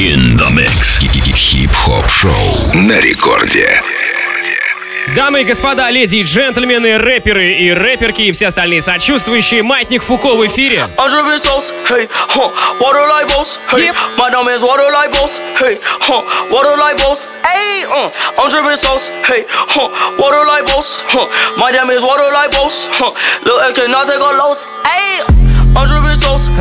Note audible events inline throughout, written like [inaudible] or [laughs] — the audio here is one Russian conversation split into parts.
In the mix. Хип-хоп шоу на рекорде. Дамы и господа, леди и джентльмены, рэперы и рэперки и все остальные сочувствующие, Маятник Фуко в эфире.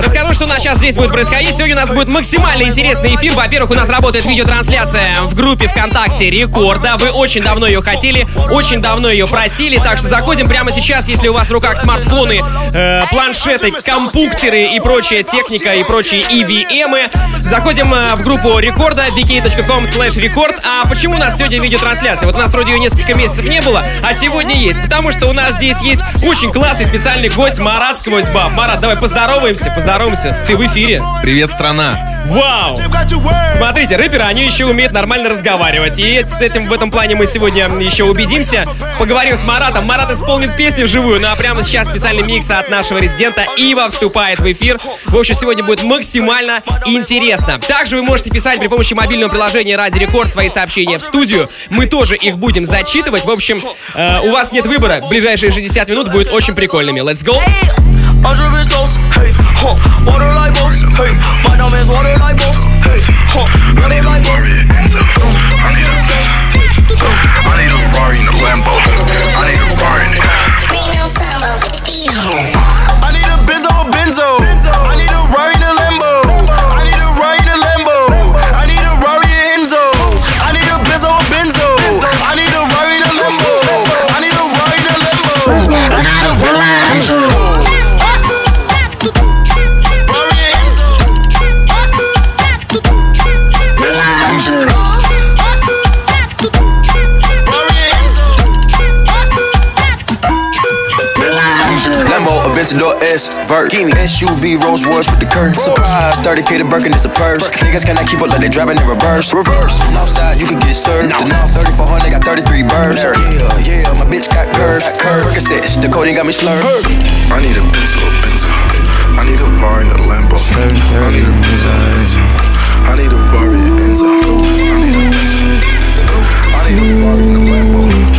Расскажу, что у нас сейчас здесь будет происходить. Сегодня у нас будет максимально интересный эфир. Во-первых, у нас работает видеотрансляция в группе ВКонтакте Рекорда. Вы очень давно ее хотели, очень давно ее просили. Так что заходим прямо сейчас, если у вас в руках смартфоны, э, планшеты, компьютеры и прочая техника и прочие EVM. Заходим э, в группу Рекорда, vk.com slash record. А почему у нас сегодня видеотрансляция? Вот у нас вроде ее несколько месяцев не было, а сегодня есть. Потому что у нас здесь есть очень классный специальный гость Марат Сквозь Баб. Марат, давай поздороваемся, поздороваемся. Ты в эфире. Привет, страна. Вау! Смотрите, рэперы, они еще умеют нормально разговаривать. И с этим в этом плане мы сегодня еще убедимся. Поговорим с Маратом. Марат исполнит песню вживую. Ну а прямо сейчас специальный микс от нашего резидента Ива вступает в эфир. В общем, сегодня будет максимально интересно. Также вы можете писать при помощи мобильного приложения Ради Рекорд свои сообщения в студию. Мы тоже их будем зачитывать. В общем, э, у вас нет выбора. Ближайшие 60 минут будет очень прикольными. Let's go! Hey, huh, water like boss, hey, my name is water like boss, hey, huh, water like boss. I need a Rari in a Lambo. I need a Rari in it. I need a Benzo, a Benzo. Vert, SUV, Rolls Royce with the curtain. Surprise, 30k to Birkin is the purse. Niggas cannot keep up like they driving in reverse. Reverse, Northside, you can get served. The North 3400 got 33 birds. Yeah, yeah, my bitch got curves. Got curves. Percocets, the codeine got me slurred. I need a Benzo, a Benzo. I need a Var in a Lambo. I need a Benzo. I need a Rari Enzo. I need a, I need a Rari in a Lambo.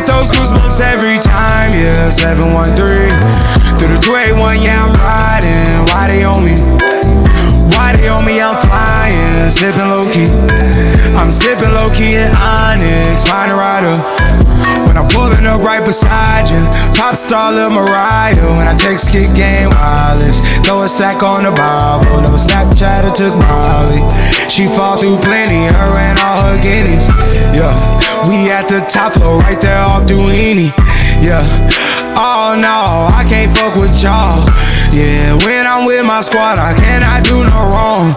Get those goosebumps every time, yeah. 713 through the 281, yeah, I'm riding. Why they on me? Why they on me? I'm flying, sipping low key. I'm sipping low key in Onyx, a rider. When I'm pulling up right beside you, pop star Lil Mariah. When I text kick game wireless, throw a stack on the Bible. Never Snapchat or took Molly. She fall through plenty, her and all her guineas. Yeah, we at the top floor, right there off Duini. Yeah, oh no, I can't fuck with y'all. Yeah, when I'm with my squad, I cannot do no wrong.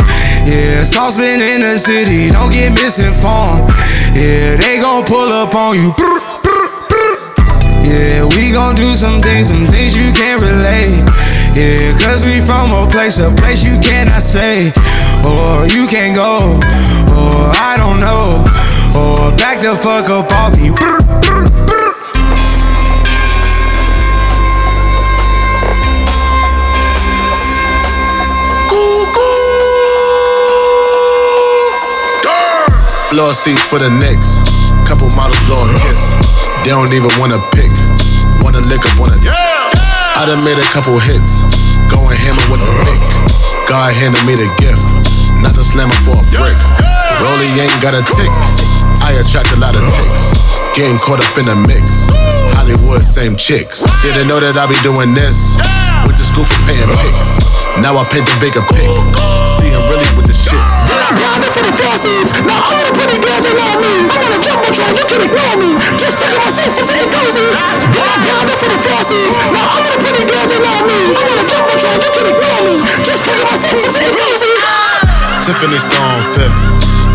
Yeah, saucepan in the city, don't get misinformed. Yeah, they gon' pull up on you. Yeah, we gon' do some things, some things you can't relate. Yeah, cause we from a place, a place you cannot stay. Or you can't go, or I don't know. Or back the fuck up off me. Floor seats for the Knicks. Couple models blowing kiss. They don't even wanna pick. Wanna lick up on a. Yeah. I done made a couple hits. Going hammer with a pick. God handed me the gift. Not the slammer for a brick. Rolly ain't got a tick. I attract a lot of ticks. Getting caught up in the mix. Hollywood, same chicks. Didn't know that I'd be doing this. With the school for paying pics. Now I paint the bigger pic. See, I'm really with the. Yeah, I'm for the falsies. Now all the pretty girls they love me. I'm on a jumbotron, you can ignore me. Just look at my seats and it cozy. Yeah, yeah, I'm for the falsies. Now all the pretty girls they love me. I'm on a jumbotron, you can ignore me. Just look at my seats and it cozy. Tiffany store on fifth.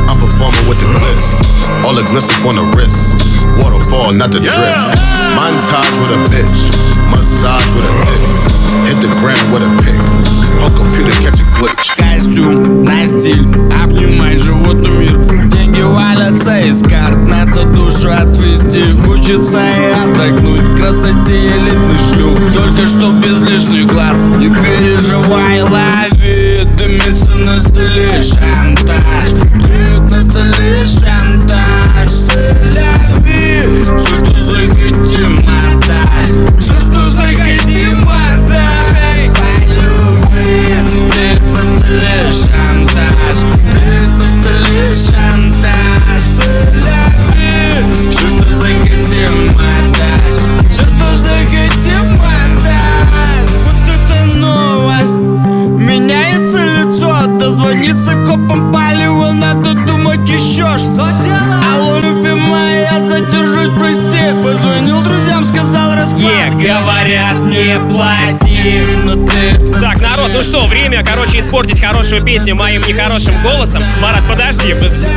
I'm performing with the bliss. All the gliss up on the wrist. Waterfall, not the drip. Montage with a bitch. Massage with a dick. Hit the ground with a pick. Whole computer catch a glitch. Костюм на стиль, обнимай животный мир. Деньги валятся из карт, надо душу отвести. Хочется и отдохнуть, красоте элитный шлюх. Только что без лишних глаз, не переживай, лови. Дымится на столе шантаж, дымит на столе шантаж испортить хорошую песню моим нехорошим голосом. Марат, подожди,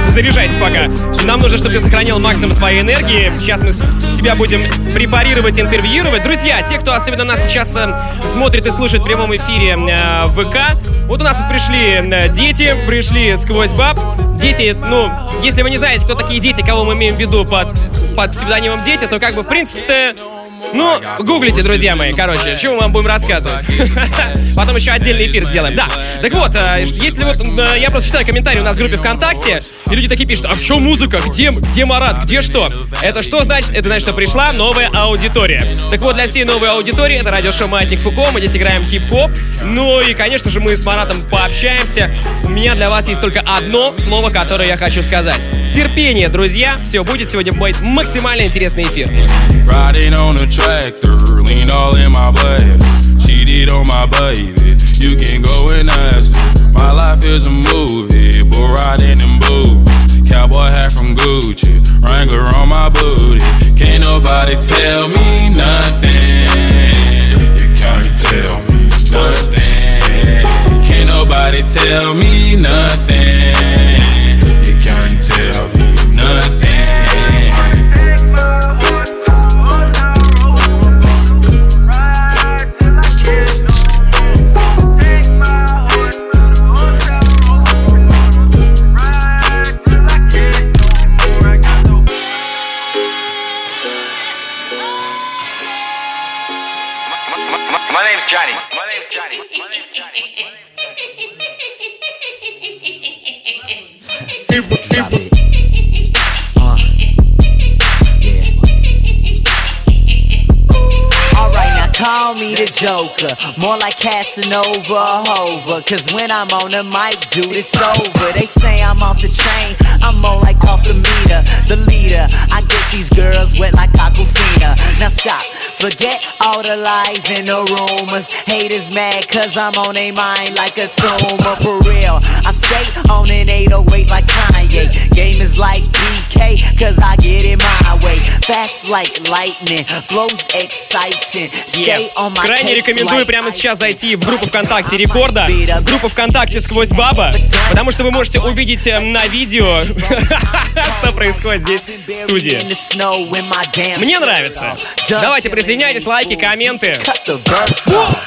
заряжайся пока. Нам нужно, чтобы ты сохранил максимум своей энергии. Сейчас мы тебя будем препарировать, интервьюировать. Друзья, те, кто особенно нас сейчас э, смотрит и слушает в прямом эфире э, ВК, вот у нас тут пришли э, дети, пришли сквозь баб. Дети, ну, если вы не знаете, кто такие дети, кого мы имеем в виду под, под псевдонимом дети, то как бы, в принципе-то, ну, гуглите, друзья мои, короче, чего мы вам будем рассказывать. [laughs] Потом еще отдельный эфир сделаем. Да. Так вот, э, если вот э, я просто читаю комментарии у нас в группе ВКонтакте, и люди такие пишут, а в чем музыка? Где, где Марат? Где что? Это что значит? Это значит, что пришла новая аудитория. Так вот, для всей новой аудитории это радиошоу Маятник Фуко, мы здесь играем хип-хоп. Ну и, конечно же, мы с Маратом пообщаемся. У меня для вас есть только одно слово, которое я хочу сказать. Терпение, друзья. Все, будет сегодня будет максимально интересный эфир. Cheated on my baby. You can go and ask her. My life is a movie, bull riding in boots. Cowboy hat from Gucci, Wrangler on my booty. Can't nobody tell me nothing. You can't tell me nothing. Can't nobody tell me More like Casanova Hova. Cause when I'm on the mic, dude, it's over. They say I'm off the chain, I'm more like off the meter. The leader, I get these girls wet like Aquafina. Now stop, forget all the lies and the rumors. Haters mad cause I'm on their mind like a tumor. For real, I stay on an 808 like Kanye. Game is like DK, cause I get it my way. Fast like lightning, flows exciting. Stay on my Крайне рекомендую прямо сейчас зайти в группу ВКонтакте Рекорда, группу ВКонтакте сквозь баба, потому что вы можете увидеть э, на видео, что происходит здесь в студии. Мне нравится. Давайте присоединяйтесь, лайки, комменты. Cut the verse off.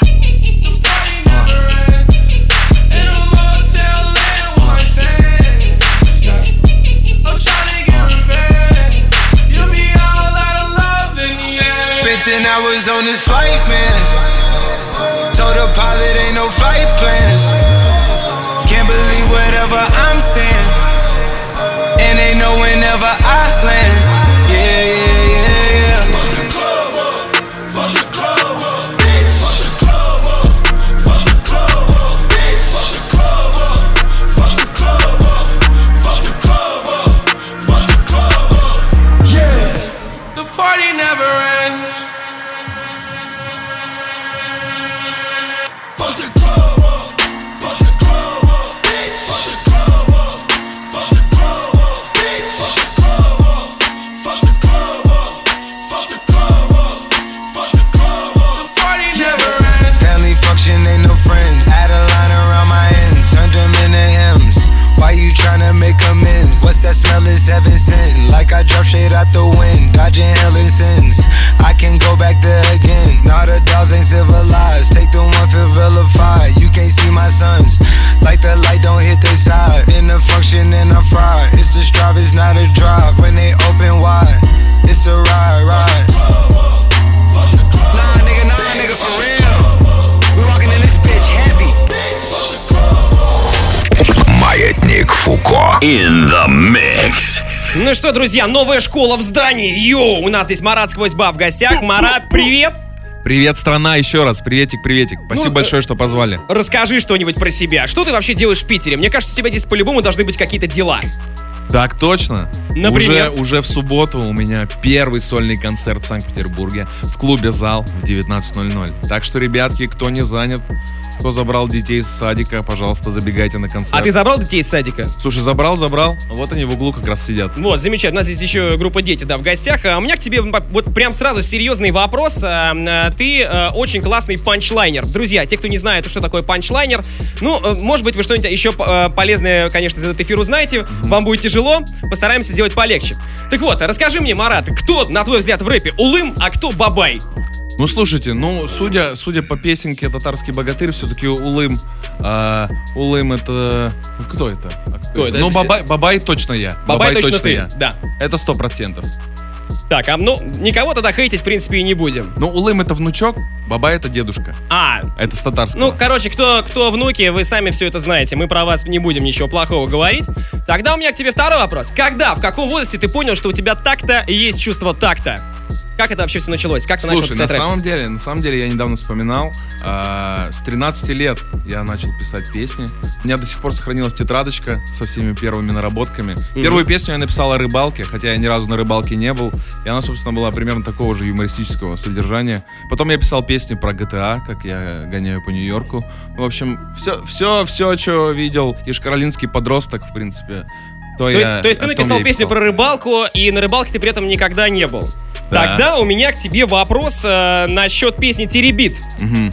Spent 10 hours on this flight, man. Told the pilot ain't no flight plans. Can't believe whatever I'm saying. And they know whenever I что, друзья, новая школа в здании. Йоу, у нас здесь Марат сквозь ба в гостях. Марат, привет. Привет, страна, еще раз. Приветик, приветик. Спасибо Ну, большое, что позвали. Расскажи что-нибудь про себя. Что ты вообще делаешь в Питере? Мне кажется, у тебя здесь по-любому должны быть какие-то дела. Так точно. Например? Уже, уже в субботу у меня первый сольный концерт в Санкт-Петербурге в клубе «Зал» в 19.00. Так что, ребятки, кто не занят, кто забрал детей из садика, пожалуйста, забегайте на концерт. А ты забрал детей из садика? Слушай, забрал, забрал. Вот они в углу как раз сидят. Вот, замечательно. У нас здесь еще группа дети, да, в гостях. А у меня к тебе вот прям сразу серьезный вопрос. А, а, Ты а, очень классный панчлайнер. Друзья, те, кто не знает, что такое панчлайнер, ну, э, может быть, вы что-нибудь еще э, полезное, конечно, из этого эфира узнаете. Вам будет тяжело, постараемся сделать полегче. Так вот, расскажи мне, Марат, кто, на твой взгляд, в рэпе Улым, а кто Бабай? Ну, слушайте, ну, судя, судя по песенке «Татарский богатырь», все-таки Улым, а, Улым это... ну, Кто это? Кто это? Ну, Бабай, Бабай точно я. Бабай точно ты, я. да. Это сто процентов. Так, а ну, никого тогда хейтить, в принципе, и не будем. Ну, Улым это внучок, Бабай это дедушка. А, Это с татарского. Ну, короче, кто, кто внуки, вы сами все это знаете. Мы про вас не будем ничего плохого говорить. Тогда у меня к тебе второй вопрос. Когда, в каком возрасте ты понял, что у тебя так-то есть чувство такта? Как это вообще все началось? Как ты начал Слушай, на писать рэп? самом деле, на самом деле, я недавно вспоминал, а, с 13 лет я начал писать песни. У меня до сих пор сохранилась тетрадочка со всеми первыми наработками. Первую песню я написал о рыбалке, хотя я ни разу на рыбалке не был. И она, собственно, была примерно такого же юмористического содержания. Потом я писал песни про GTA, как я гоняю по Нью-Йорку. В общем, все, все, все, что видел ишкаролинский подросток, в принципе, то, То я есть, то есть ты написал песню про рыбалку, и на рыбалке ты при этом никогда не был. Да. Тогда у меня к тебе вопрос э, насчет песни «Теребит». Мгм.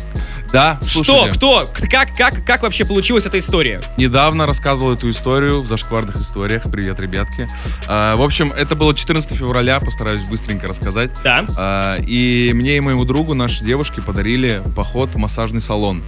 Да, Что, слушайте. кто, к- как, как, как вообще получилась эта история? Недавно рассказывал эту историю в зашкварных историях. Привет, ребятки. А, в общем, это было 14 февраля, постараюсь быстренько рассказать. Да. А, и мне и моему другу, нашей девушке, подарили поход в массажный салон.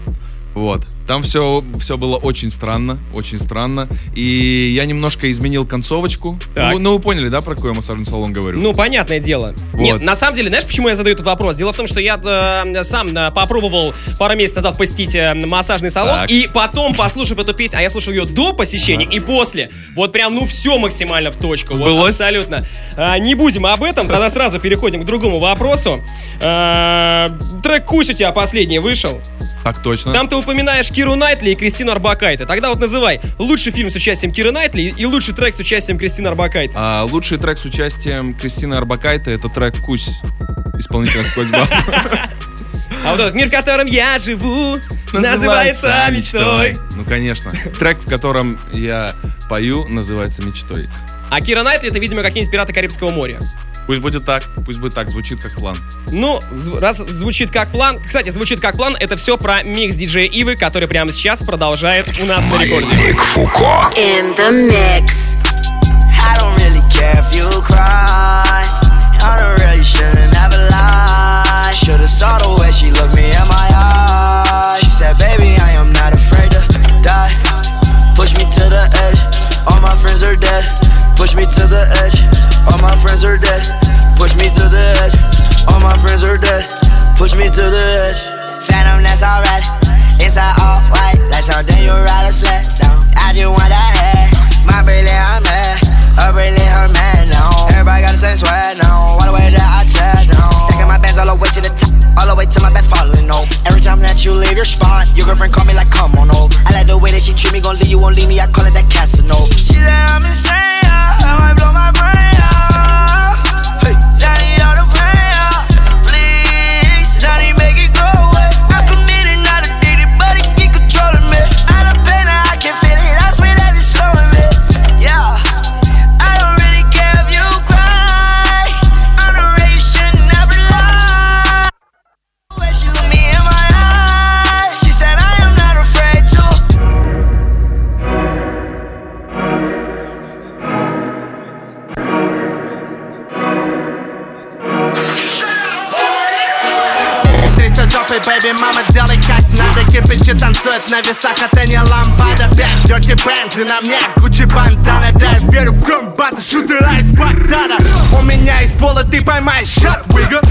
Вот. Там все, все было очень странно, очень странно. И я немножко изменил концовочку. Так. Ну, ну, вы поняли, да, про какой я массажный салон говорю? Ну, понятное дело. Вот. Нет, на самом деле, знаешь, почему я задаю этот вопрос? Дело в том, что я э, сам э, попробовал пару месяцев назад посетить э, массажный салон, Так. и потом, послушав эту песню, а я слушал ее до посещения и после, вот прям, ну, все максимально в точку. Вот, Сбылось? абсолютно. А, не будем об этом, тогда сразу переходим к другому вопросу. А, трек «Кусь» у тебя последний вышел. Так точно. Там ты упоминаешь Киру Найтли и Кристину Арбакайте. Тогда вот называй лучший фильм с участием Киры Найтли и лучший трек с участием Кристины Арбакайте. А, лучший трек с участием Кристины Арбакайте это трек «Кусь» исполнителя сквозь баб. А вот этот мир, в котором я живу, называется мечтой. Ну, конечно. Трек, в котором я пою, называется «Мечтой». А Кира Найтли это, видимо, какие-нибудь пираты Карибского моря. Пусть будет так, пусть будет так, звучит как план. Ну, раз звучит как план. Кстати, звучит как план, это все про микс диджея Ивы, который прямо сейчас продолжает у нас на рекорде. Маятник Фуко. In the mix. I don't really care if you cry. I don't really shouldn't never lie. Should've saw the way she looked me in my eyes. She said, baby, I am not afraid to die. Push me to the edge. All my friends are dead. Push me to the edge. All my friends are dead. Push me to the edge. All my friends are dead. Push me to the edge. Phantom, that's alright. Inside all white, like something you ride a sled down. I just want that head. My brilliant, I'm mad. Her brilliant, her man now. Everybody got the same sweat now. All the way that I chat now. Stacking my bands all the way to the top. All the way to my bed falling over. Every time that you leave your spot, your girlfriend call me like, come on over. I like the way that she treat me, gon' leave you, won't leave me. I call it that Casanova. She said I'm insane. I might blow my brain out. Hey, Johnny on the brain мама, делай как надо Кирпичи танцуют на весах, это не лампада Пять. Dirty Benz, на мне Гуччи бандана Да, я верю в комбат, шутера из Багдада У меня из пола ты поймаешь шат, вига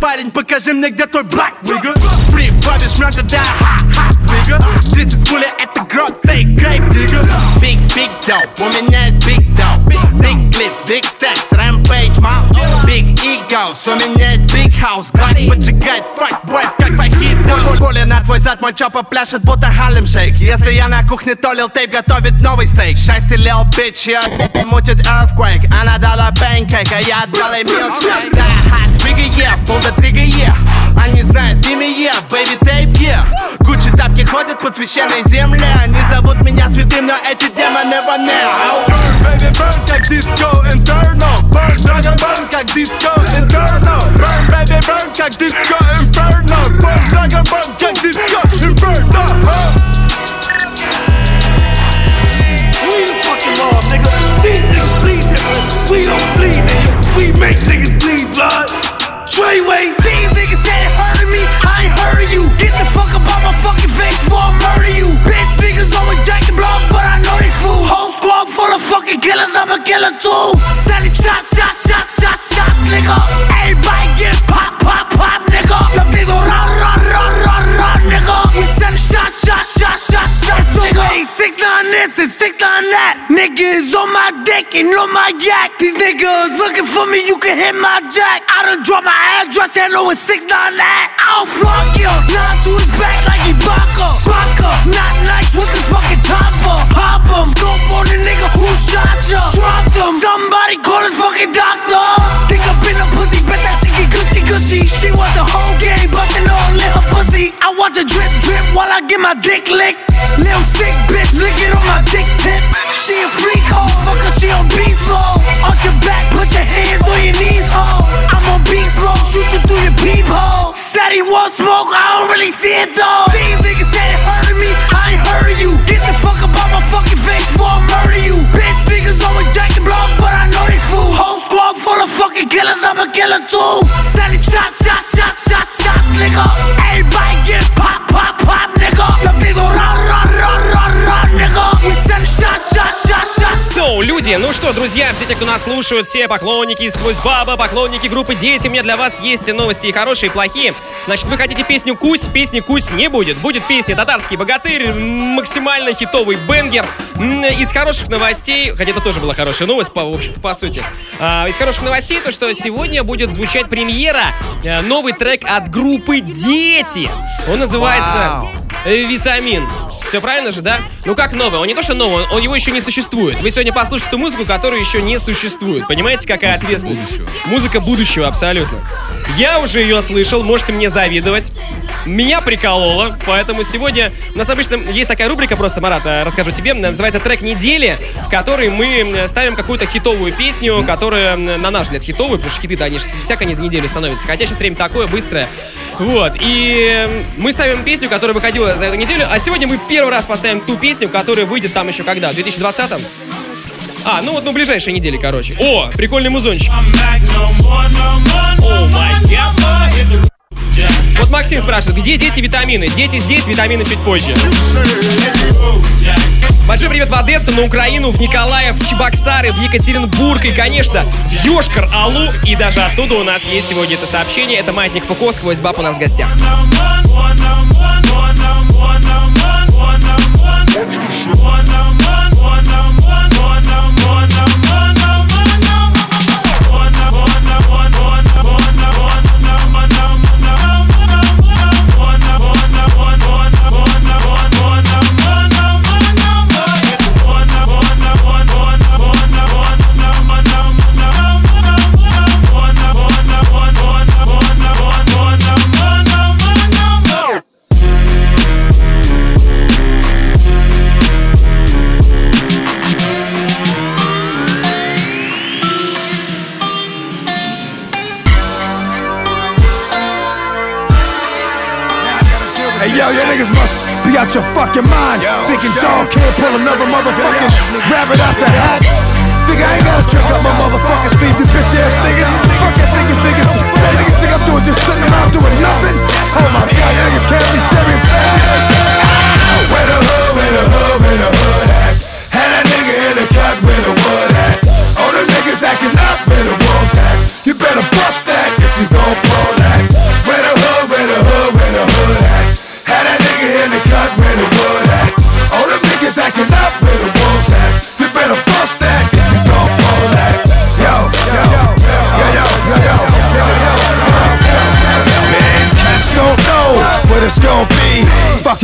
Парень, покажи мне, где твой black, вига Прибавишь мёда, да, ха-ха, вига 30 пуля, это грот, ты грейп, дига Big, big dope, У меня есть big dough Big glitz, big stacks, rampage, мал Big egos, у меня есть big house. Глад поджигает файт бойв, как фахито Пуля на твой зад, мой чопа пляшет, будто Халем Шейк Если я на кухне толил тейп, готовит новый стейк. Счастье, лил bitch, я [laughs] мутит earthquake. Она дала pancake, а я дал ей milkshake. Да, hot trigger, yeah, pull the trigger, yeah Они знают имя, yeah, baby tape, yeah Гуччи тапки ходят по священной земле Они зовут меня святым, но эти демоны воняют Burn, baby, burn, как disco inferno Burn, dragon, burn, как disco inferno Burn, baby, burn, как disco inferno Burn, dragon, burn, как disco inferno We the fucking law, nigga. These niggas bleed different. We don't bleed, nigga. We make niggas bleed blood. Treyway. fucking fake for me. Fucking killers. I'm a killer too. Selling shots, shots, shots, shots, shots, nigga. Everybody get pop, pop, pop, nigga. The big ol' run, run, run, run, run, nigga. We selling shots, shots, shots, shots, shots, nigga. Ain't six nine this and six nine that. Niggas on my dick and on my yak. These niggas looking for me, you can hit my jack. I done drop my address and know it's six nine that. I'll fuck you. Nine to the back like Ibaka. Baka. Not nice with the fucking topper. Pop 'em. Scope on the nigga who shot ya. Drop them. Somebody call his fucking doctor. Think up in a pussy, bet that she get gushy gushy. She want the whole game, but they know I lit her pussy. I watch her drip drip while I get my dick licked. Little sick bitch, lick it on my dick tip. She a freak hoe, fucker, she on beast mode. On your back, put your hands on your knees, hoe. I'm on beast mode, shoot you through your peephole. Said he won't smoke, I don't really see it though. These niggas said it hurted me, I ain't of you. Get the fuck up fucking face before I murder you. Bitch niggas always jacking blood, but I know they fool. Whole squad full of fucking killers, I'm a killer too. Selling shots, shots, shots, shots, shots, nigga. Everybody get pop, pop, pop, nigga. The big ol' Соу, люди, ну что, друзья, все те, кто нас слушают, все поклонники сквозь баба, поклонники группы Дети, у меня для вас есть новости и хорошие, и плохие. Значит, вы хотите песню Кусь, песни Кусь не будет. Будет песня Татарский богатырь, максимально хитовый бенгер. Из хороших новостей, хотя это тоже была хорошая новость, по, в общем, по сути. А, из хороших новостей то, что сегодня будет звучать премьера, э, новый трек от группы Дети. Он называется э, Витамин. Все правильно же, да? Ну как новый? Он не то, что новый, он, он его еще не существует. Вы сегодня послушаете ту музыку, которая еще не существует. Понимаете, какая ответственность? Музыка будущего, абсолютно. Я уже ее слышал, можете мне завидовать. Меня прикололо, поэтому сегодня у нас обычно есть такая рубрика, просто, Марат, э, расскажу тебе, называется «Трек недели», в которой мы э, ставим какую-то хитовую песню, которая, э, на наш взгляд, хитовая, потому что хиты-то они же всяко не за неделю становятся. Хотя сейчас время такое быстрое. Вот, и э, мы ставим песню, которая выходила за эту неделю, а сегодня мы первый раз поставим ту песню, которая выйдет там еще когда? В 2020-м? А, ну вот, ну, ближайшие недели, короче. О, прикольный музончик. Вот Максим спрашивает, где дети витамины? Дети здесь, витамины чуть позже. Большой привет в Одессу, на Украину, в Николаев, в Чебоксары, в Екатеринбург и, конечно, в Йошкар-Алу. И даже оттуда у нас есть сегодня это сообщение. Это Маятник Фуко, сквозь баб у нас в гостях. Out your fucking mind. Thinking dog can't pull another motherfucking rabbit out the hat. Think I ain't gotta trick up my motherfucking sleeve, you bitch ass nigga. Fuck that niggas, nigga. That niggas think I'm doing just sitting around doing nothing. Oh my god, niggas can't be serious.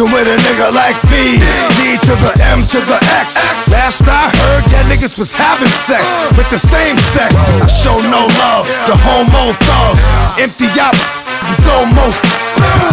Even with a nigga like me, D to the M to the X. Last I heard, that niggas was having sex with the same sex. I show no love to homo thugs. Empty out, you throw most.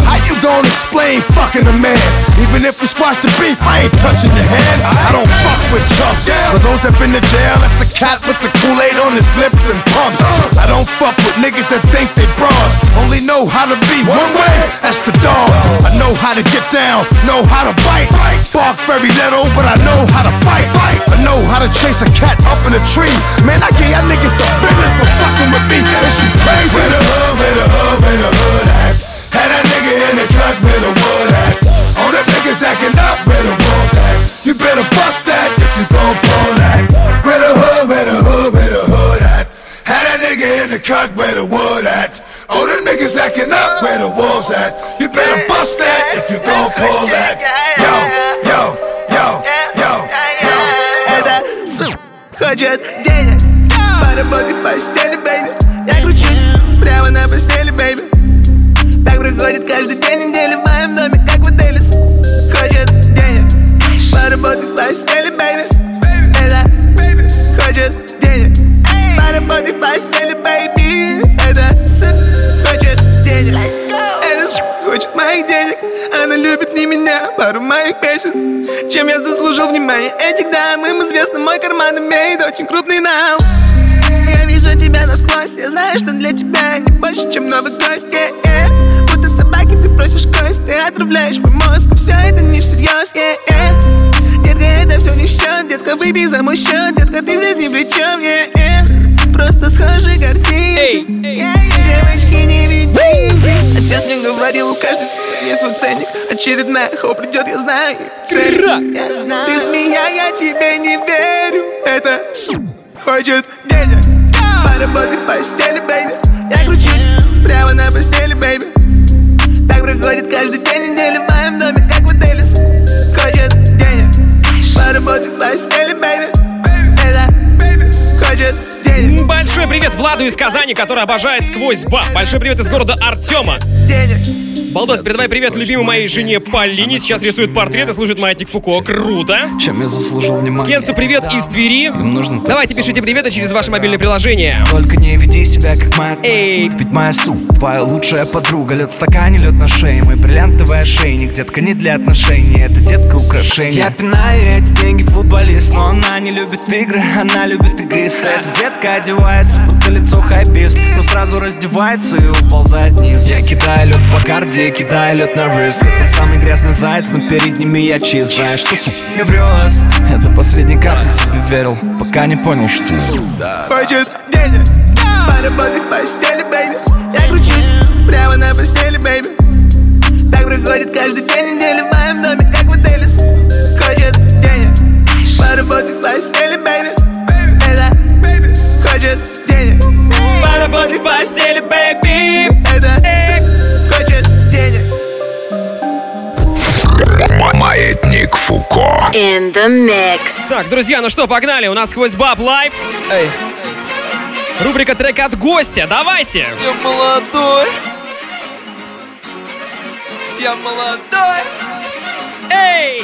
How you gonna explain fucking a man? Even if we squash the beef, I ain't touching your hand. I don't fuck with chumps. For those that been to jail, that's the cat with the Kool-Aid on his lips and pumps. I don't fuck with niggas that think they bras. Only know how to be one way, that's the dog. I know how to get down, know how to bite. Bark very little, but I know how to fight. I know how to chase a cat up in a tree. Man, I gave y'all niggas the business for fucking with me. Is you crazy? Where the hood, where the hood, where the hood at? Had that nigga in the cut where the wood at. All them niggas acting up where the wolves at. You better bust that if you gon' pull that. Where the hood, where the hood, where the hood at? Had that nigga in the cut where the wood at. All them niggas acting up where the wolves at. You better bust that if you gon' pull that. Yo, yo, yo, yo, yo. Это су хочет денег Поработай в постели, бэйби Я кручусь прямо на постели, бэйби Так проходит каждый день недели в моем доме, как в отеле Хочет денег Поработай в постели, Она любит не меня, пару моих песен. Чем я заслужил внимание этих дам? Им известно, мой карман имеет очень крупный нал. Я вижу тебя насквозь Я знаю, что для тебя не больше, чем новый гость. Yeah, yeah. Будто собаки ты просишь кость Ты отравляешь мой мозг Все это не всерьез. Yeah, yeah. Детка, это все не в счет Детка, выпей за мой счет Детка, ты здесь ни при чем yeah, yeah. Просто схожи картинки. Девочки, не види Отец мне говорил, у каждой есть свой ценник. Очередная хоп придет, я знаю. Цель. Ты змея, я тебе не верю. Это хочет денег. Поработай в постели, baby. Я кручусь прямо на постели, baby. Так проходит каждый день недели в моем доме, как в отеле. Хочет денег. Поработай в постели, baby. Это хочет денег Большой привет Владу из Казани, который обожает сквозь баб. Большой привет из города Артема. Денег Балдос, передавай привет любимой моей жене Полине. Сейчас рисует портрет и служит маятник Фуко. Круто. Чем я заслужил внимание? Скенсу привет из Твери. нужно Давайте пишите приветы через ваше мобильное приложение. Только не веди себя как моя Эй. Ведь моя су, твоя лучшая подруга Лед в стакане, лед на шее Мой бриллиантовый ошейник Детка не для отношений Это детка украшение Я пинаю эти деньги футболист Но она не любит игры Она любит игристые Эта детка одевается Будто лицо хайпист Но сразу раздевается и уползает вниз. Я кидаю лед по карде Кидаю лед на рыст Это самый грязный заяц Но перед ними я чист. Знаешь, что су не врет? Это последний капли тебе верил. Пока не понял, что Хочет денег. Поработай в постели, baby. Я кручусь прямо на постели, baby. Так проходит каждый день недели в моем доме, как в отеле. Хочет денег. Поработай в постели, Маятник Фуко. In the mix. Так, друзья, ну что, погнали. У нас сквозь баб лайф. Эй, Рубрика трек от гостя. Давайте. я молодой. Я молодой. Эй!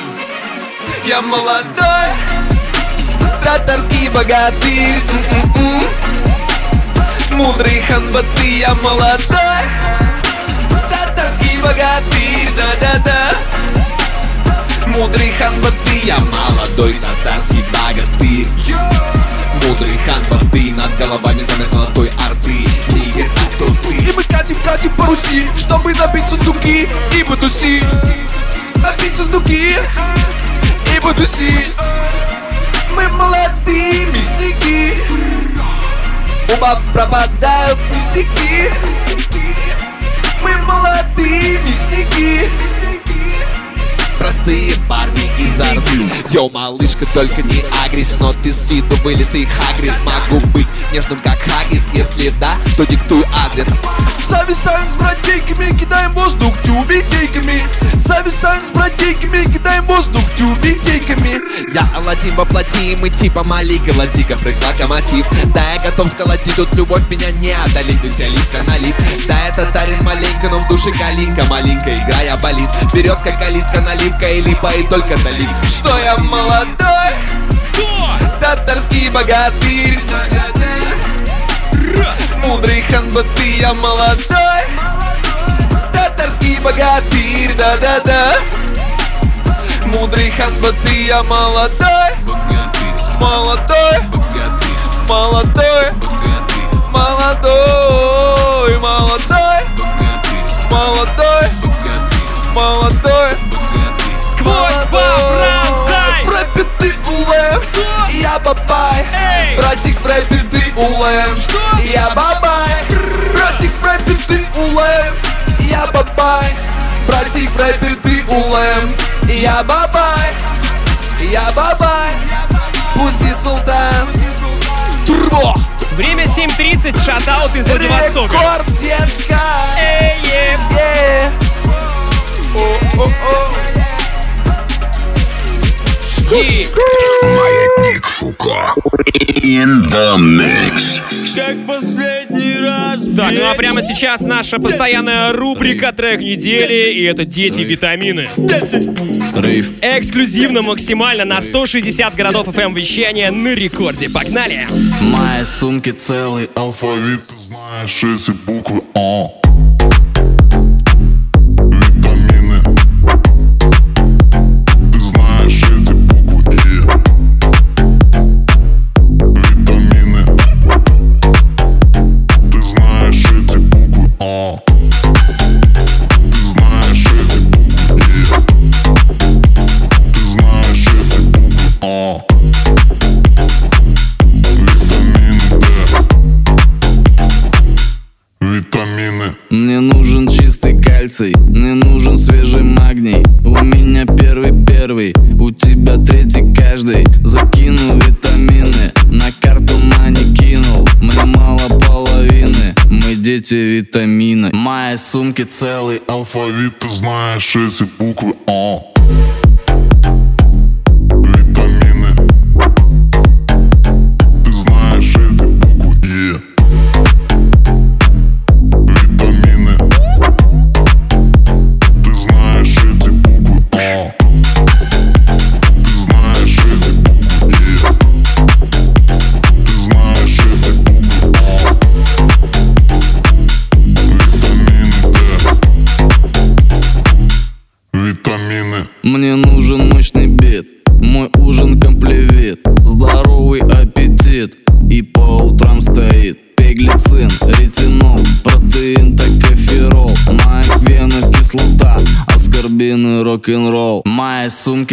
Я молодой. Татарский богатырь. м-м-м. Мудрый ханбаты, я молодой. Татарский богатырь, да-да-да. Мудрый ханбаты, я молодой татарский богатырь. Мудрый ханбаты, над головами знамя золотой орды. Нигер, а кто ты? И мы катим, катим по Руси, чтобы набить сундуки и потусить. Набить сундуки и потусить. Мы молодые мясники. Оба пропадают мясники. Мы молодые мясники. Простые парни из Орды Йоу, малышка, только не агрись Но ты с виду вылитый Хагрид Могу быть нежным, как Хагис Если да, то диктуй адрес. Зависаем с братейками, кидаем воздух тюбетейками. Зависаем с братейками, кидаем воздух тюбетейками. Я Аладдин воплоти, мы типа Малик и Латика, прыг локомотив. Да, я готов сколотить, тут любовь меня не одолит Ведь я липко налип Да, это Тарин маленько, но в душе калинка Маленькая игра, болит. Березка, калитка, наливка и липа, и только долит Что я молодой? Кто? Татарский богатырь. Мудрый ханбаты, я молодой. Татарский богатырь, да-да-да. Мудрый ханбаты, я молодой. Молодой. Молодой. Молодой. Молодой. Молодой. Молодой Бабай Братик в рэпе ты улэм. Я бабай. Братик в рэпе ты улэм. Я бабай. Братик в рэпе ты улэм. Я бабай. Я бабай. Пуси султан. Турбо. Время 7.30, шатаут из Владивостока. Рекорд, детка. Эй, е. Е. О-о-о. И Маятник Фуко. In the mix. Как последний раз Так, ну а прямо сейчас наша постоянная рубрика трек недели, и это «Дети витамины». Рейв Эксклюзивно, максимально на 160 городов FM вещания на рекорде. Погнали! В моей сумке целый алфавит Ты знаешь эти буквы А дети витамины. Моей сумке целый алфавит Ты знаешь эти буквы А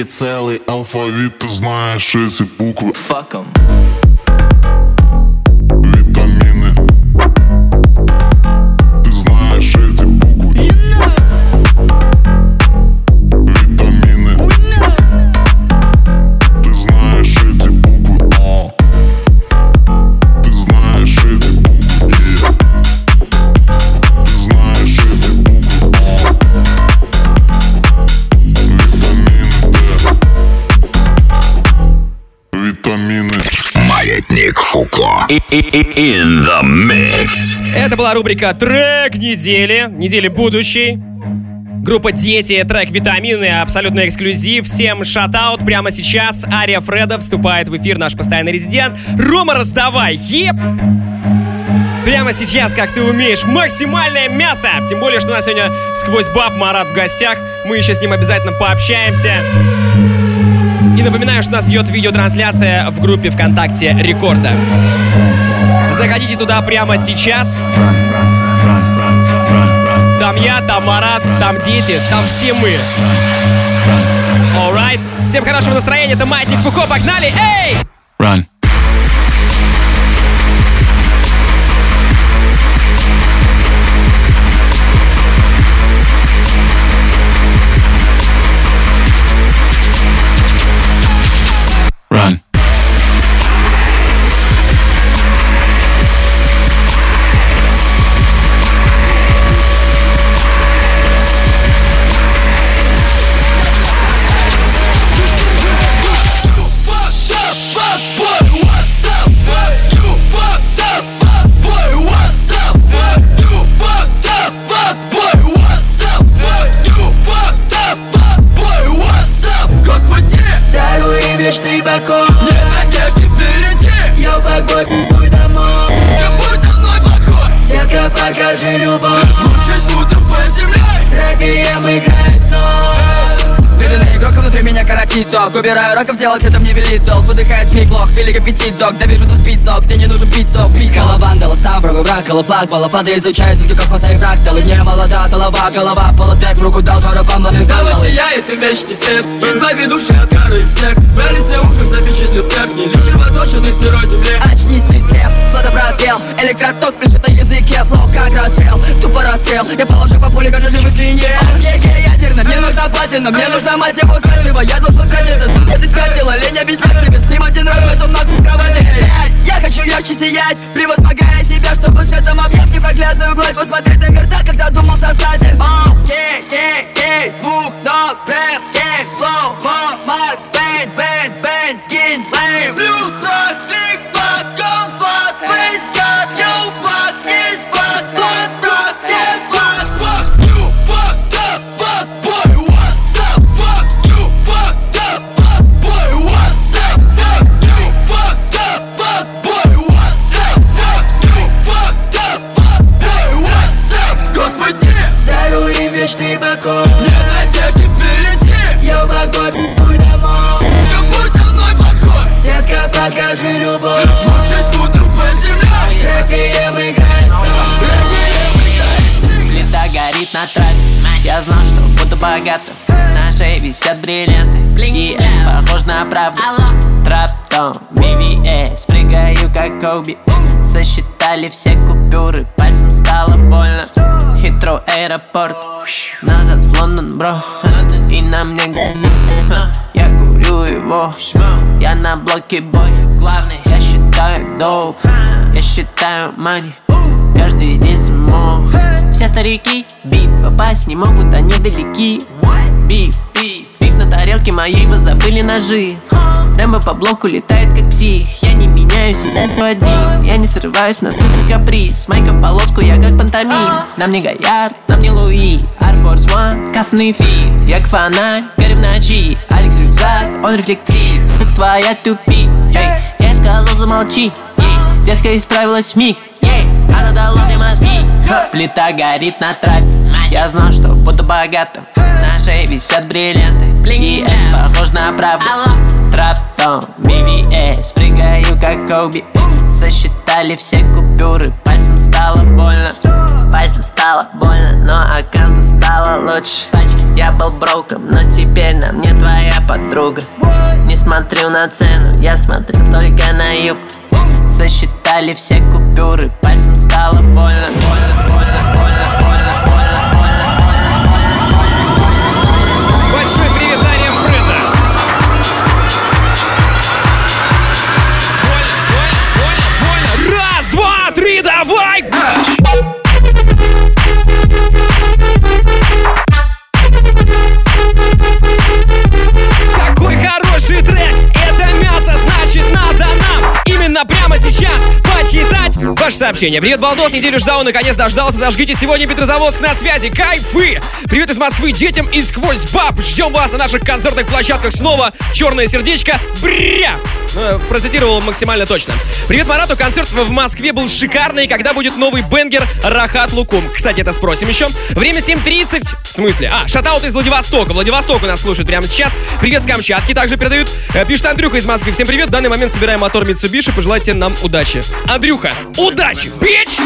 целый алфавит Ты знаешь эти буквы Fuck 'em. Фуко. In the mix. Это была рубрика «Трек недели», недели будущей. Группа «Дети», трек «Витамины», абсолютно эксклюзив. Всем шатаут прямо сейчас. Ария Фреда вступает в эфир, наш постоянный резидент. Рома, раздавай! Еп! Прямо сейчас, как ты умеешь, максимальное мясо! Тем более, что у нас сегодня сквозь баб Марат в гостях. Мы еще с ним обязательно пообщаемся. И напоминаю, что нас идет видеотрансляция в группе ВКонтакте Рекорда. Заходите туда прямо сейчас. Там я, там Марат, там дети, там все мы. Alright. Всем хорошего настроения, это Маятник Фуко, погнали! Эй! Run. Бокал Нет надежды впереди Я в огонь, пуй домой. Не будь со мной плохой Детка, покажи любовь. Лучше скутер по земле Бедный игрок, а внутри меня каратит док Убираю роков, делать это мне велит долг. Выдыхает миг блок, велик аппетит док Довижу до спид сток, мне не нужен пит-стоп Пискала вандала, ставровый враг, флаг Бала флада изучает звуки космоса и фракталы Не молода, голова, голова, полутрек В руку дал жару, ловив Снова сияет и вечный свет. Избави души от кары и снег На лице ушах запечатлю скреп. Не лишь червоточенный в сырой земле. Очнись, ты слеп, флота прострел Электроток пляшет на языке Флоу как расстрел, тупо расстрел. Я положу по пуле, как же живой свинье ядерно, мне нужна платина Мне нужна мать его сатива Я взять этот Это спятила, лень объяснять тебе С один раз в этом нахуй кровати. Я хочу ярче сиять. Превозмогая себя, чтобы светом объять Непроглядную гладь Посмотреть на мир так, как задумал создатель. Гей, гей, с двух ног Прям, гей, слоу-мо, Макс, бэйн, бэйн, бэйн, скин, лейм Плюс рот, богатым На шее висят бриллианты И это похоже на правду. Траптон, VVS Прыгаю как Коби Сосчитали все купюры Пальцем стало больно. Хитро аэропорт Назад в Лондон, бро. И на мне Я курю его. Я на блоке бой. Главный Я считаю доп Я считаю money Каждый день смог Все старики бит Попасть не могут, они далеки. Биф, биф Биф на тарелке моей, вы забыли ножи. Рэмбо по блоку летает как псих. Я не меняюсь, и один. Я не срываюсь на тупый каприз. Майка в полоску, я как пантомим. Нам не Гояр, нам не Луи. Air Force One, кастный фит. Я как фонарь, горю в ночи Алекс рюкзак, он рефлектив. Твоя тупи, эй. Я сказал замолчи, ей Детка исправилась миг, ей Она дала мне мозги. Плита горит на трапе. Я знал, что буду богатым. На шее висят бриллианты. И это похоже на правду. Траптон, BVS Прыгаю как Коби Сосчитали все купюры. Пальцем стало больно. Пальцем стало больно Но аккаунту стало лучше. Я был броком, но теперь на мне твоя подруга. Не смотрю на цену, я смотрю только на юг Сосчитали все купюры. Пальцем стало больно Больно, больно, больно, именно прямо сейчас почитать ваше сообщение. Привет, Балдос, неделю ждал, наконец дождался. Зажгите сегодня Петрозаводск на связи. Кайфы! Привет из Москвы детям и сквозь баб. Ждем вас на наших концертных площадках снова. Черное сердечко. Бря! Ну, процитировал максимально точно. Привет, Марату. Концерт в Москве был шикарный. Когда будет новый бенгер Рахат Лукум? Кстати, это спросим еще. Время 7.30. В смысле? А, шатаут из Владивостока. Владивосток у нас слушают прямо сейчас. Привет с Камчатки. Также передают. Э, Пишет Андрюха из Москвы. Всем привет. В данный момент собираем мотор Mitsubishi. Пожелайте нам удачи. Андрюха, удачи, бич!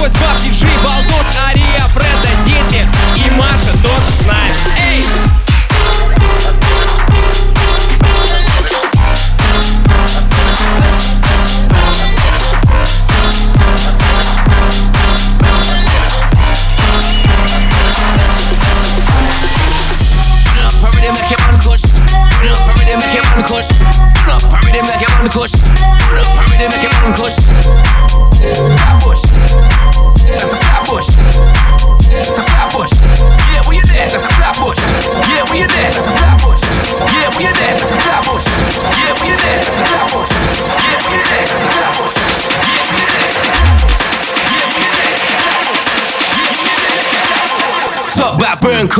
Сквозь баб, диджей,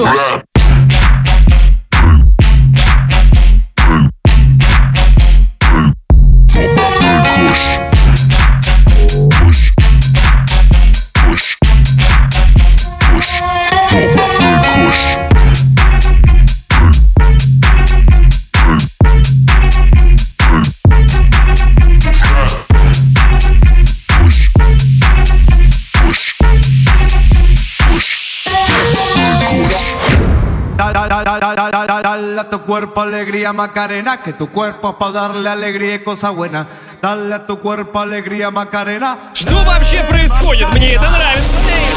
cooks. alegría Macarena, que tu cuerpo para darle alegría y cosa buena. Dale a tu cuerpo alegría Macarena. Что вообще происходит? Мне это нравится.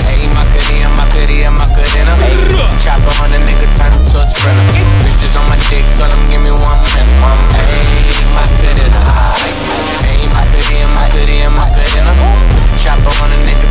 Hey, Macarena, Macarena, Macarena. Hey, chopper on a nigga, turn him to a sprinter. Bitches on my dick, tell him give me one minute. One minute. Hey, Macarena. Hey, Macarena, Macarena, Macarena. Chopper on a nigga,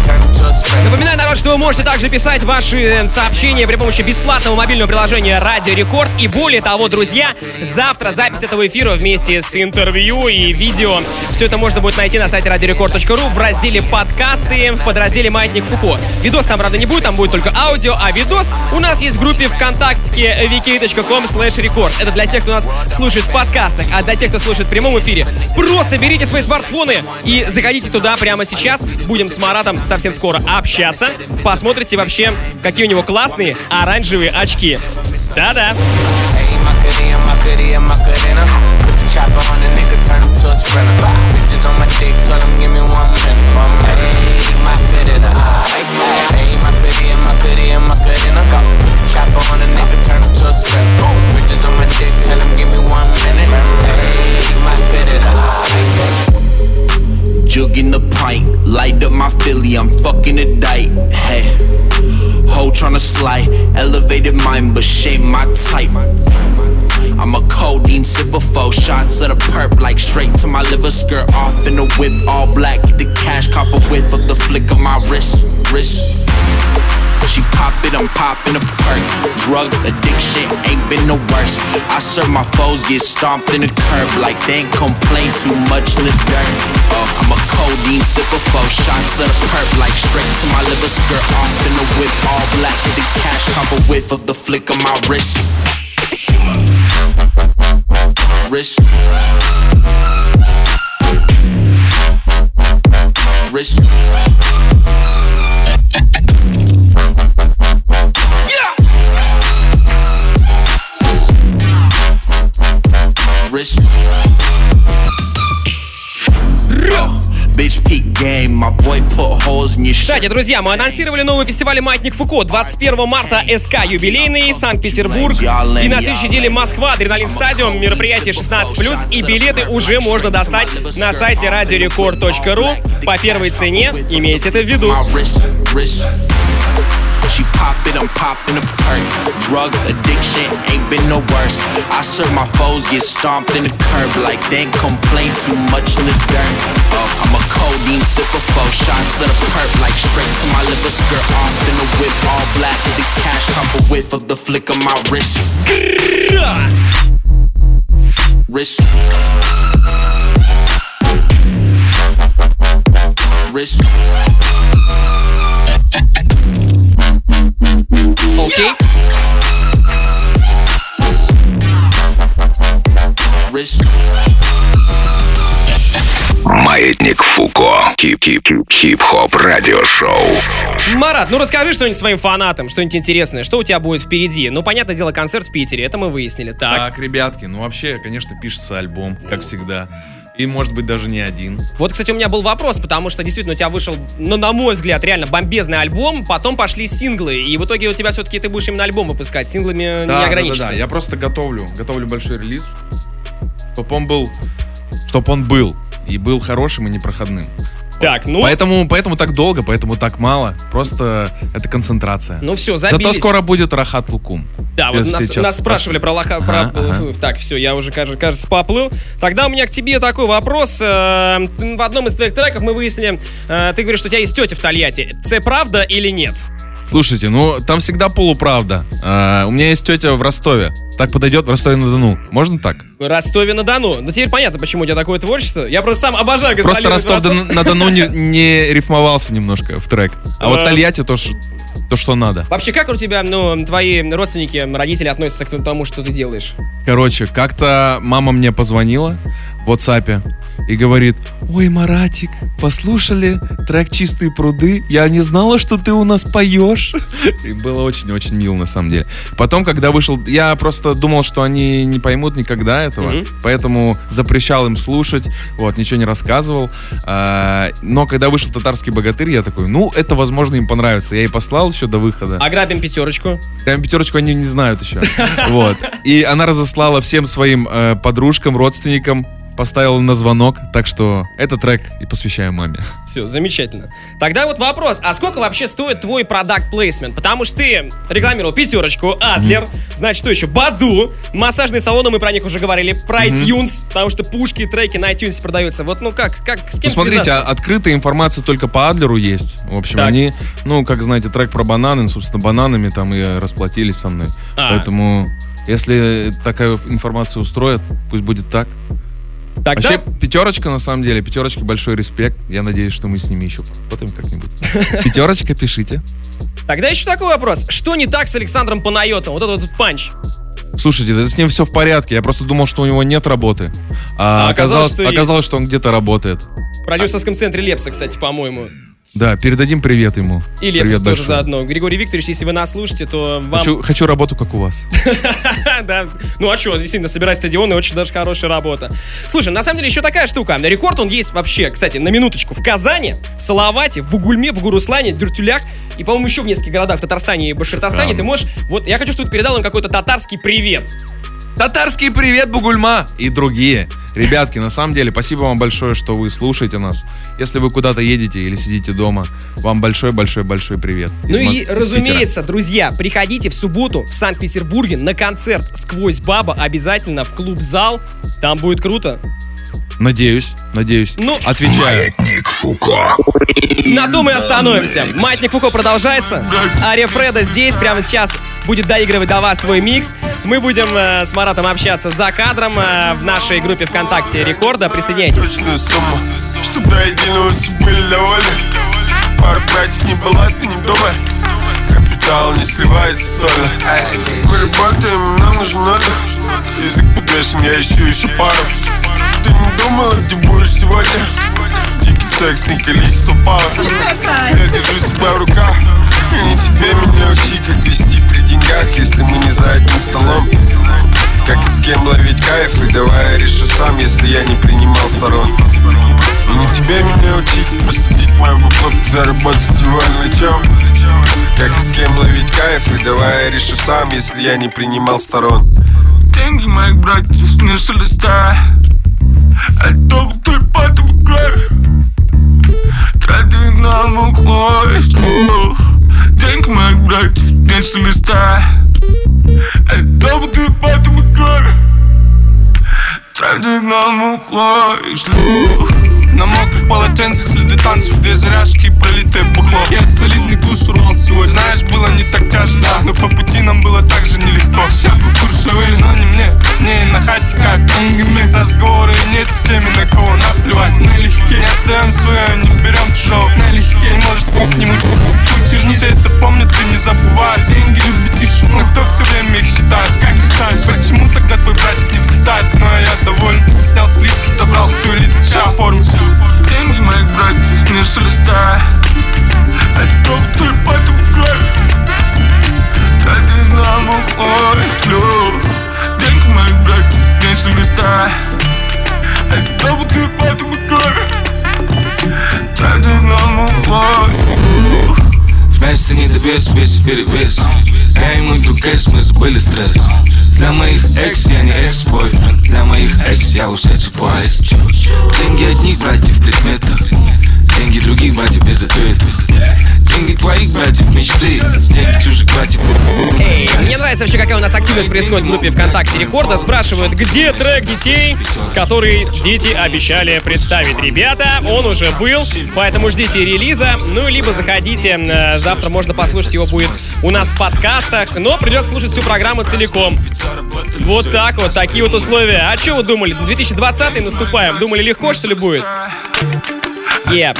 Напоминаю, народ, что вы можете также писать ваши сообщения при помощи бесплатного мобильного приложения Радио Рекорд. И более того, друзья, завтра запись этого эфира вместе с интервью и видео. Все это можно будет найти на сайте радиорекорд.ру в разделе подкасты в подразделе Маятник Фуко. Видос там, правда, не будет, там будет только аудио, а видос у нас есть в группе ВКонтакте vk.com slash record. Это для тех, кто нас слушает в подкастах, а для тех, кто слушает в прямом эфире, просто берите свои смартфоны и заходите туда прямо сейчас. Будем с Маратом совсем скоро общаться пообщаться, посмотрите вообще, какие у него классные оранжевые очки. Да-да. Tell him give me one minute. Hey, my good at the eye. Jug in the pint, light up my Philly, I'm fucking a date. Hey. Hoe tryna slide, elevated mind, but shape my type. I'm a codeine sipper, four shots of the perp, like straight to my liver, skirt off in the whip, all black. Get the cash, cop a whiff of the flick of my wrist, wrist. She pop it, I'm popping a perk. Drug addiction ain't been the worst. I serve my foes, get stomped in the curb like they ain't complain too much in the dirt. Uh, I'm a codeine sipper, four shots of the perp, like straight to my liver, skirt off in the whip, all black. Get the cash, cop a whiff of the flick of my wrist. Wrist. Wrist. Shit. Кстати, друзья, мы анонсировали новый фестиваль «Маятник Фуко». 21 марта СК юбилейный, Санкт-Петербург. И на следующей неделе Москва, Адреналин Стадиум, мероприятие 16+, и билеты уже можно достать на сайте radiorecord.ru по первой цене. Имейте это в виду. She pop it, I'm popping a perk. Drug addiction ain't been no worse. I serve my foes, get stomped in the curb like they ain't complain too much in the dirt. Uh, I'm a codeine sipper, four shots of the perp, like straight to my liver, skirt off in the whip, all black. Get the cash, cop a whiff of the flick of my wrist. Wrist. Wrist. Окей. Wrist. Маятник Фуко. Хип-хип. Хип-хоп радиошоу. Марат, ну расскажи что-нибудь своим фанатам, что-нибудь интересное. Что у тебя будет впереди? Ну, понятное дело, концерт в Питере, это мы выяснили. Так. Так, ребятки, ну вообще, конечно, пишется альбом, как всегда. И, может быть, даже не один. Вот, кстати, у меня был вопрос, потому что действительно у тебя вышел, ну, на мой взгляд, реально бомбезный альбом, потом пошли синглы, и в итоге у тебя все-таки ты будешь именно альбом выпускать, синглами Да, не да, да, ограничишься. да, я просто готовлю, готовлю большой релиз, чтобы он был, чтобы он был и был хорошим и непроходным. Так, ну... Поэтому, поэтому так долго, поэтому так мало. Просто это концентрация. Ну все, Зато забились. скоро будет Рахат Лукум. Да, вот нас, сейчас нас спрашивали про лоха... про- Ага, ага. Так, все, я уже, кажется, поплыл. Тогда у меня к тебе такой вопрос. Э, В одном из твоих треков мы выяснили, э, ты говоришь, что у тебя есть тетя в Тольятти. Это правда или нет? Слушайте, ну там всегда полуправда. А, у меня есть тетя в Ростове. Так подойдет в Ростове-на-Дону. Можно так? Ростове-на-Дону. Ну, теперь понятно, почему у тебя такое творчество. Я просто сам обожаю Просто. Ростов-на-Дону не, не рифмовался немножко в трек. А вот А. Тольятти то, ш- то, что надо. Вообще, как у тебя, ну, твои родственники, родители относятся к тому, что ты делаешь? Короче, как-то мама мне позвонила в WhatsApp и говорит, ой, Маратик, послушали трек «Чистые пруды», я не знала, что ты у нас поешь. И было очень-очень мило, на самом деле. Потом, когда вышел, я просто думал, что они не поймут никогда этого, Мгм. поэтому запрещал им слушать, вот, ничего не рассказывал. А, Но когда вышел «Татарский богатырь», я такой, ну, это, возможно, им понравится. Я ей послал еще до выхода. Ограбим пятерочку. Прям пятерочку они не знают еще. Вот. И она разослала всем своим э, подружкам, родственникам, поставила на звонок. Так что этот трек и посвящаю маме. Все, замечательно. Тогда вот вопрос, а сколько вообще стоит твой продакт плейсмент? Потому что ты рекламировал пятерочку, Адлер, значит, что еще? Баду, массажные салоны, мы про них уже говорили, про iTunes, потому что пушки и треки на iTunes продаются. Вот, ну как, как, с Ну, кем смотрите, а- открытая информация только по Адлеру есть. В общем, Так. они, ну, как знаете, трек про бананы, собственно, бананами там и расплатились со мной. А. Поэтому, если такая информация устроит, пусть будет так. Тогда- Вообще, пятерочка, на самом деле, пятерочке большой респект. Я надеюсь, что мы с ними еще поработаем как-нибудь. [laughs] Пятерочка, пишите. Тогда еще такой вопрос. Что не так с Александром Панайотом? Вот этот вот панч. Слушайте, да с ним все в порядке. Я просто думал, что у него нет работы. А, А оказалось, оказалось, что оказалось, что он где-то работает. В продюсерском центре Лепса, кстати, по-моему. Да, передадим привет ему. И Лепсу привет тоже большой. заодно. Григорий Викторович, если вы нас слушаете, то вам... Хочу, хочу работу, как у вас. [laughs] да. Ну а что, действительно, собирать стадионы очень даже хорошая работа. Слушай, на самом деле еще такая штука. Рекорд он есть вообще, кстати, на минуточку, в Казани, в Салавате, в Бугульме, в Бугуруслане, Дюртюлях и, по-моему, еще в нескольких городах в Татарстане и Башкортостане. Ты можешь... Вот я хочу, чтобы ты передал им какой-то татарский привет. Татарский привет, Бугульма! И другие. Ребятки, на самом деле, спасибо вам большое, что вы слушаете нас. Если вы куда-то едете или сидите дома, вам большой-большой-большой привет. Ну Из и, из разумеется, друзья, приходите в субботу в Санкт-Петербурге на концерт «Сквозь баба» обязательно в клуб-зал. Там будет круто. Надеюсь, надеюсь. Ну, Отвечаю. Фуко. На том и остановимся. Маятник Фуко продолжается. Ария Фреда здесь прямо сейчас будет доигрывать до вас свой микс. Мы будем э, с Маратом общаться за кадром э, в нашей группе ВКонтакте Рекорда. Присоединяйтесь. Точную сумму, чтоб до единого все были довольны Пара братьев не балласт и не дома Капитал не сливается сольно Мы работаем, нам нужен отдых Язык подвешен, я ищу еще пару. Ты не думала, где будешь сегодня? Дикий секс, не количество пар Я держу себя в руках. И не тебе меня учи, как вести при деньгах Если мы не за одним столом. Как и с кем ловить кайф И давай я решу сам, если я не принимал сторон. И не тебе меня учить Посадить мою бабло, заработать его чем. Как и с кем ловить кайф И давай я решу сам, если я не принимал сторон Деньги моих братьев не шелеста Это ты потом кровь Траты на муклой Деньги моих братьев не шелеста Это ты потом кровь Траты на муклой На мокрых полотенцах следы танцев, две заряжки и пролитое бухло Я солидный куш урвал сегодня Знаешь, было не так тяжко, но по пути нам было так же нелегко. Сейчас курсовые, но не мне, и на хате как Разговоры нет с теми, сейчас оформлю Деньги моих братьев не шелеста Это ты потом кровь Траты на муклой Деньги моих братьев не шелеста Это ты потом кровь Траты на муклой Значит, не добьешь весь перевес. Я ему кэш, мы забыли стресс. Для моих экс я не Для моих экс я ушедший поезд. Деньги одних братьев в Деньги других братьев без ответственности Деньги твоих братьев мечты Деньги чужих братьев нравится вообще, какая у нас активность происходит в группе ВКонтакте Рекорда. Спрашивают, где трек детей, который дети обещали представить. Ребята, он уже был, поэтому ждите релиза. Ну, либо заходите, э, завтра можно послушать его будет у нас в подкастах, но придется слушать всю программу целиком. Вот так вот, такие вот условия. А что вы думали, 2020 наступаем? Думали, легко, что ли, будет? Yeah.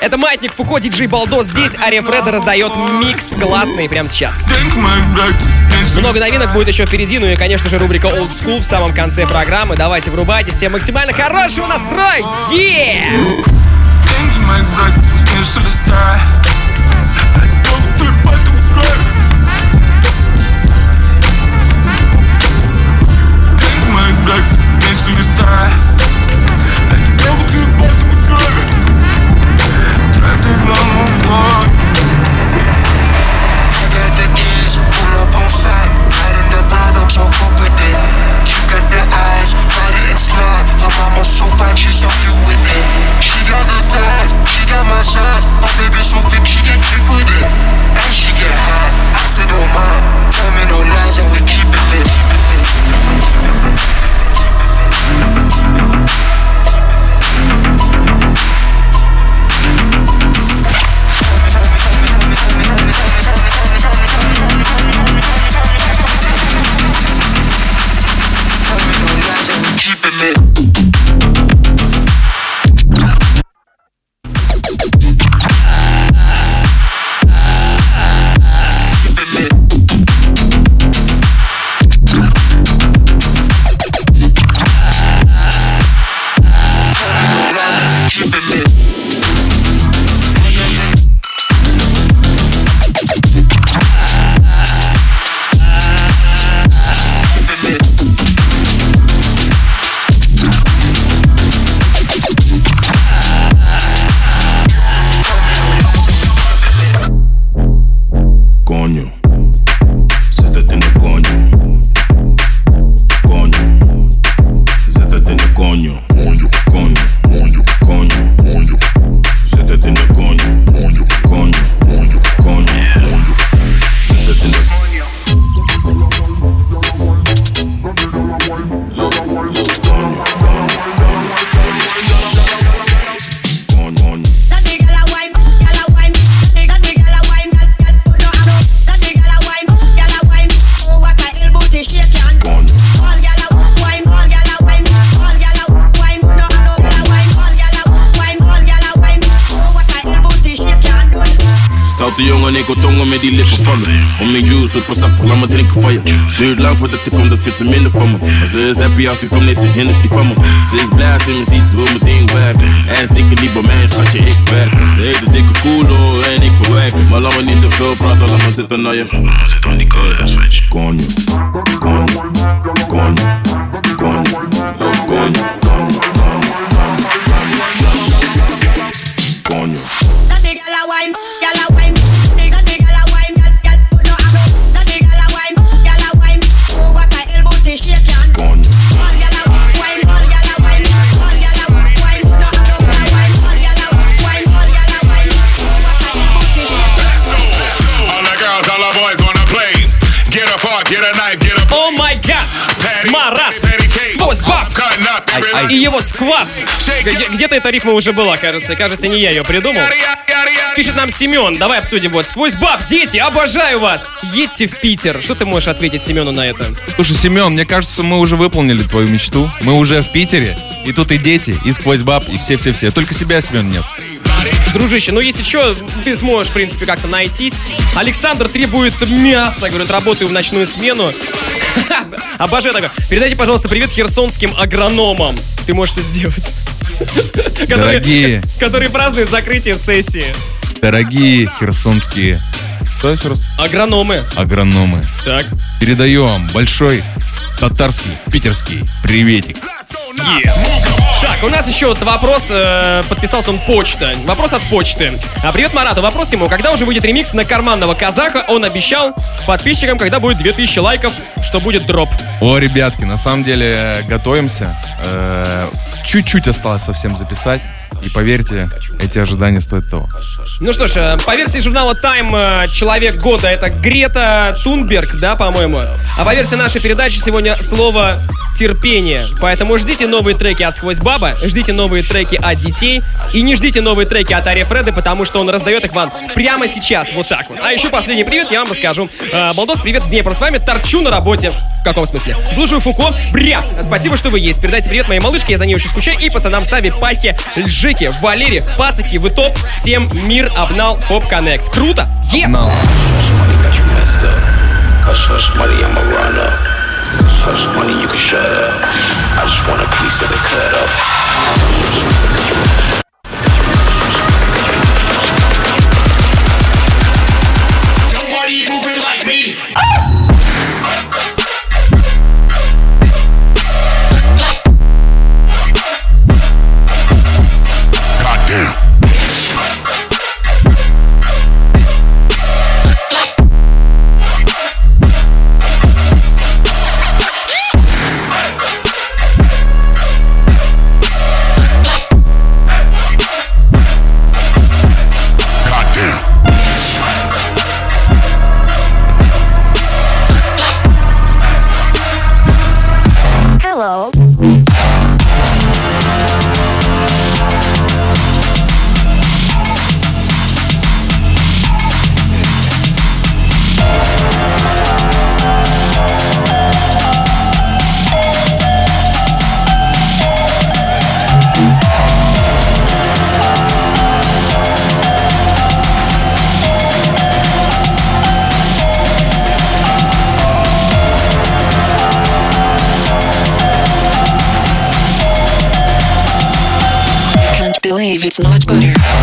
Это Маятник Фуко, диджей Балдос. Здесь Ария Фреда раздает микс классный прямо сейчас. Много новинок будет еще впереди, ну и, конечно же, рубрика Old School в самом конце программы. Давайте врубайтесь, всем максимально хорошего настроя! Yeah! Wil tongen met die lippen van me. Om mijn juice, super sappig, laat me drinken van je. Duurt lang voordat ik kom, dat vindt ze minder van me. Maar ze is happy als ik kom, nee, ze hindert die van me. Ze is blij als ze me ziet, ze wil meteen werken. Hij is dikke niet bij mij, schatje, ik werk. Ze heeft een dikke koelo en ik bewerken. Maar laat me niet te veel praten, laat me zitten naar je. Zit aan die coño, coño, coño, coño, coño, coño, coño. Марат! Сквозь баб! И его сквад! Где- Где-то эта рифма уже была, кажется. Кажется, не я ее придумал. Пишет нам Семен. Давай обсудим вот. Сквозь баб, дети, обожаю вас! Едьте в Питер. Что ты можешь ответить Семену на это? Слушай, Семен, мне кажется, мы уже выполнили твою мечту. Мы уже в Питере. И тут и дети, и сквозь баб, и все-все-все. Только себя, Семен, нет. Дружище, ну если что, ты сможешь, в принципе, как-то найтись. Александр требует мяса, говорит, работаю в ночную смену. [laughs] Обожаю такое. Передайте, пожалуйста, привет херсонским агрономам. Ты можешь это сделать. [laughs] Дорогие. Которые празднуют закрытие сессии. Дорогие херсонские... Кто еще раз? Агрономы. Агрономы. Так. Передаю вам большой татарский, питерский приветик. Так, у нас еще вот вопрос, э, подписался он почта. Вопрос от почты. А, привет, Марату. Вопрос ему, когда уже выйдет ремикс на карманного казаха? Он обещал подписчикам, когда будет 2000 лайков, что будет дроп. О, ребятки, на самом деле готовимся. Э, Чуть-чуть осталось совсем записать. И поверьте, эти ожидания стоят того. Ну что ж, э, по версии журнала Time, э, человек года это Грета Тунберг, да, по-моему. А по версии нашей передачи сегодня слово терпение. Поэтому ждите новые треки от Сквозь Баба, ждите новые треки от детей и не ждите новые треки от Ария Фреда, потому что он раздает их вам прямо сейчас, вот так вот. А еще последний привет я вам расскажу. Э, Балдос, привет, Днепр, с вами торчу на работе. В каком смысле? Слушаю Фуко, бря! Спасибо, что вы есть. Передайте привет моей малышке, я за ней очень скучаю, и пацанам Сави, Пахе, Лжике, Валере, Пацаки, вы топ, всем мир, обнал, хоп, коннект. Круто! Е! Up. It's not butter.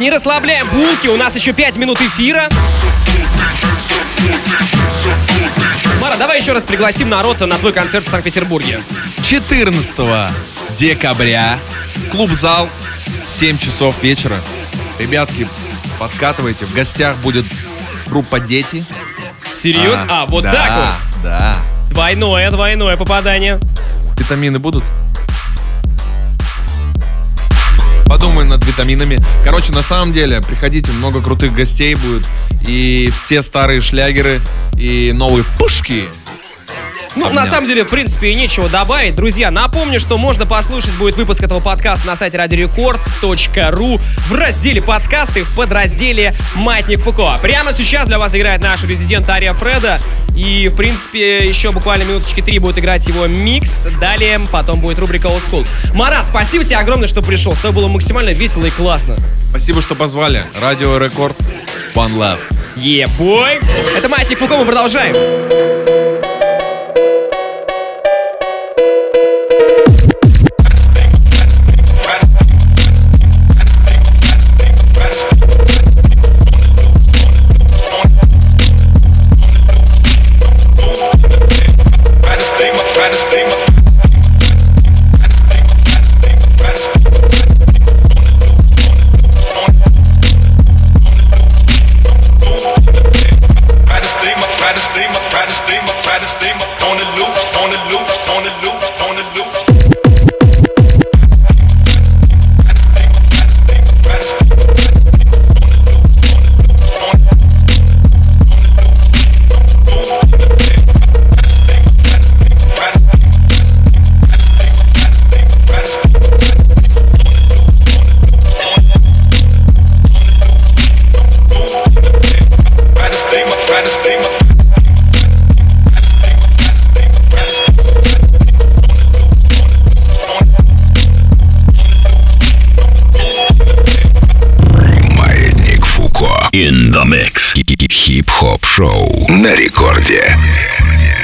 Не расслабляем булки, у нас еще 5 минут эфира. Мара, давай еще раз пригласим народ на твой концерт в Санкт-Петербурге. 14 декабря. Клуб-зал. 7 часов вечера. Ребятки, подкатывайте. В гостях будет группа «Дети». Серьезно? А, вот да, так вот. Да. Двойное, двойное попадание. витамины будут? Подумай над витаминами. Короче, на самом деле, приходите, много крутых гостей будет. И все старые шлягеры, и новые пушки. Ну, на самом деле, в принципе, и нечего добавить. Друзья, напомню, что можно послушать будет выпуск этого подкаста на сайте радиорекорд.ру в разделе подкасты в подразделе «Маятник Фуко». Прямо сейчас для вас играет наш резидент Ария Фреда. И, в принципе, еще буквально минуточки три будет играть его микс. Далее потом будет рубрика Old School. Марат, спасибо тебе огромное, что пришел. С тобой было максимально весело и классно. Спасибо, что позвали. Радио Рекорд. One Love. Бой! Это Маятник Фуко, мы продолжаем.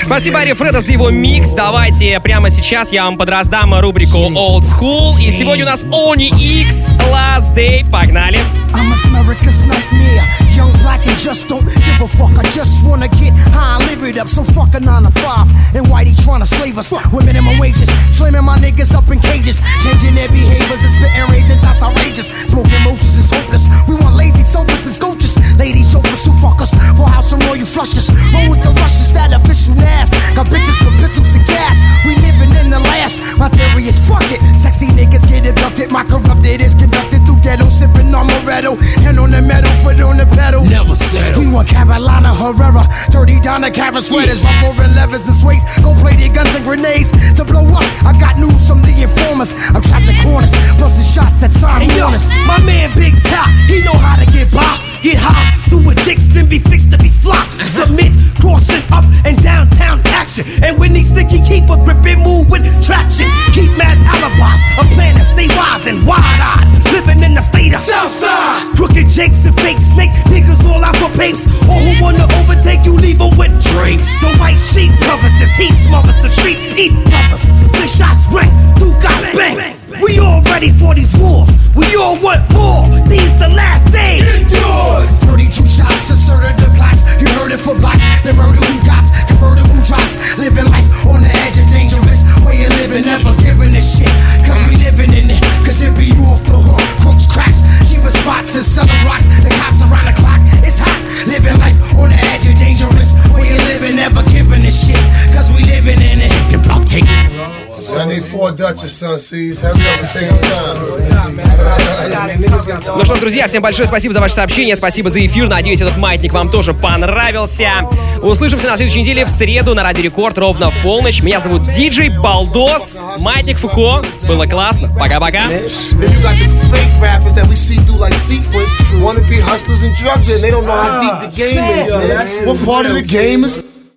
Спасибо, Ари Фреда, за его микс. Давайте прямо сейчас я вам подраздам рубрику Old School. И сегодня у нас Oni X Last Day. Погнали. I'm America's nightmare. Young, black, and just don't give a fuck. I just wanna get high and live it up. So fuck a 9 to 5. And Whitey trying to slave us with minimum wages. Slamming my niggas up in cages. Changing their behaviors and spitting razors. That's outrageous. 30 down the Karen sweaters. Rough over levers and sways. Go play their guns and grenades. To blow up, I got news from the informers. I'm trapped in corners. Busting shots that sign Hey, honest. my man Big Top, he know how to get by, get high, through a dicks, then be fixed to be flop. Submit, crossing up and downtown action. And when he sticky, keep a grip and move with traction. Keep mad alibis, a plan to stay wise and wide eyed. Living in the state of Southside. Crooked jakes and fake snake niggas all out for papes. Or who wanna overtake you, leave leave 'em with drapes. So white sheet covers this heat, smothers the street, eat brothers. Six shots ring, two got bang. We all ready for these wars. We all want more. These the last days. Get yours. 32 shots, asserted the class. You heard it for blacks. The murder who got convertible drops. Living life on the edge of dangerous. Way of living, never giving a shit. Cause we living in it. Cause it be you off the hook. Crooks, cracks, cheaper spots and selling rocks. The cops around the clock. It's hot. Living life on the edge of dangerous. Way of living, never giving a shit. Cause we living in it. I'll take I Ну что ж, друзья, всем большое спасибо за ваше сообщение, спасибо за эфир. Надеюсь, этот маятник вам тоже понравился. Услышимся на следующей неделе в среду на Радио Рекорд ровно в полночь. Меня зовут Диджей Балдос, Маятник Фуко. Было классно. Пока-пока. What part of the game is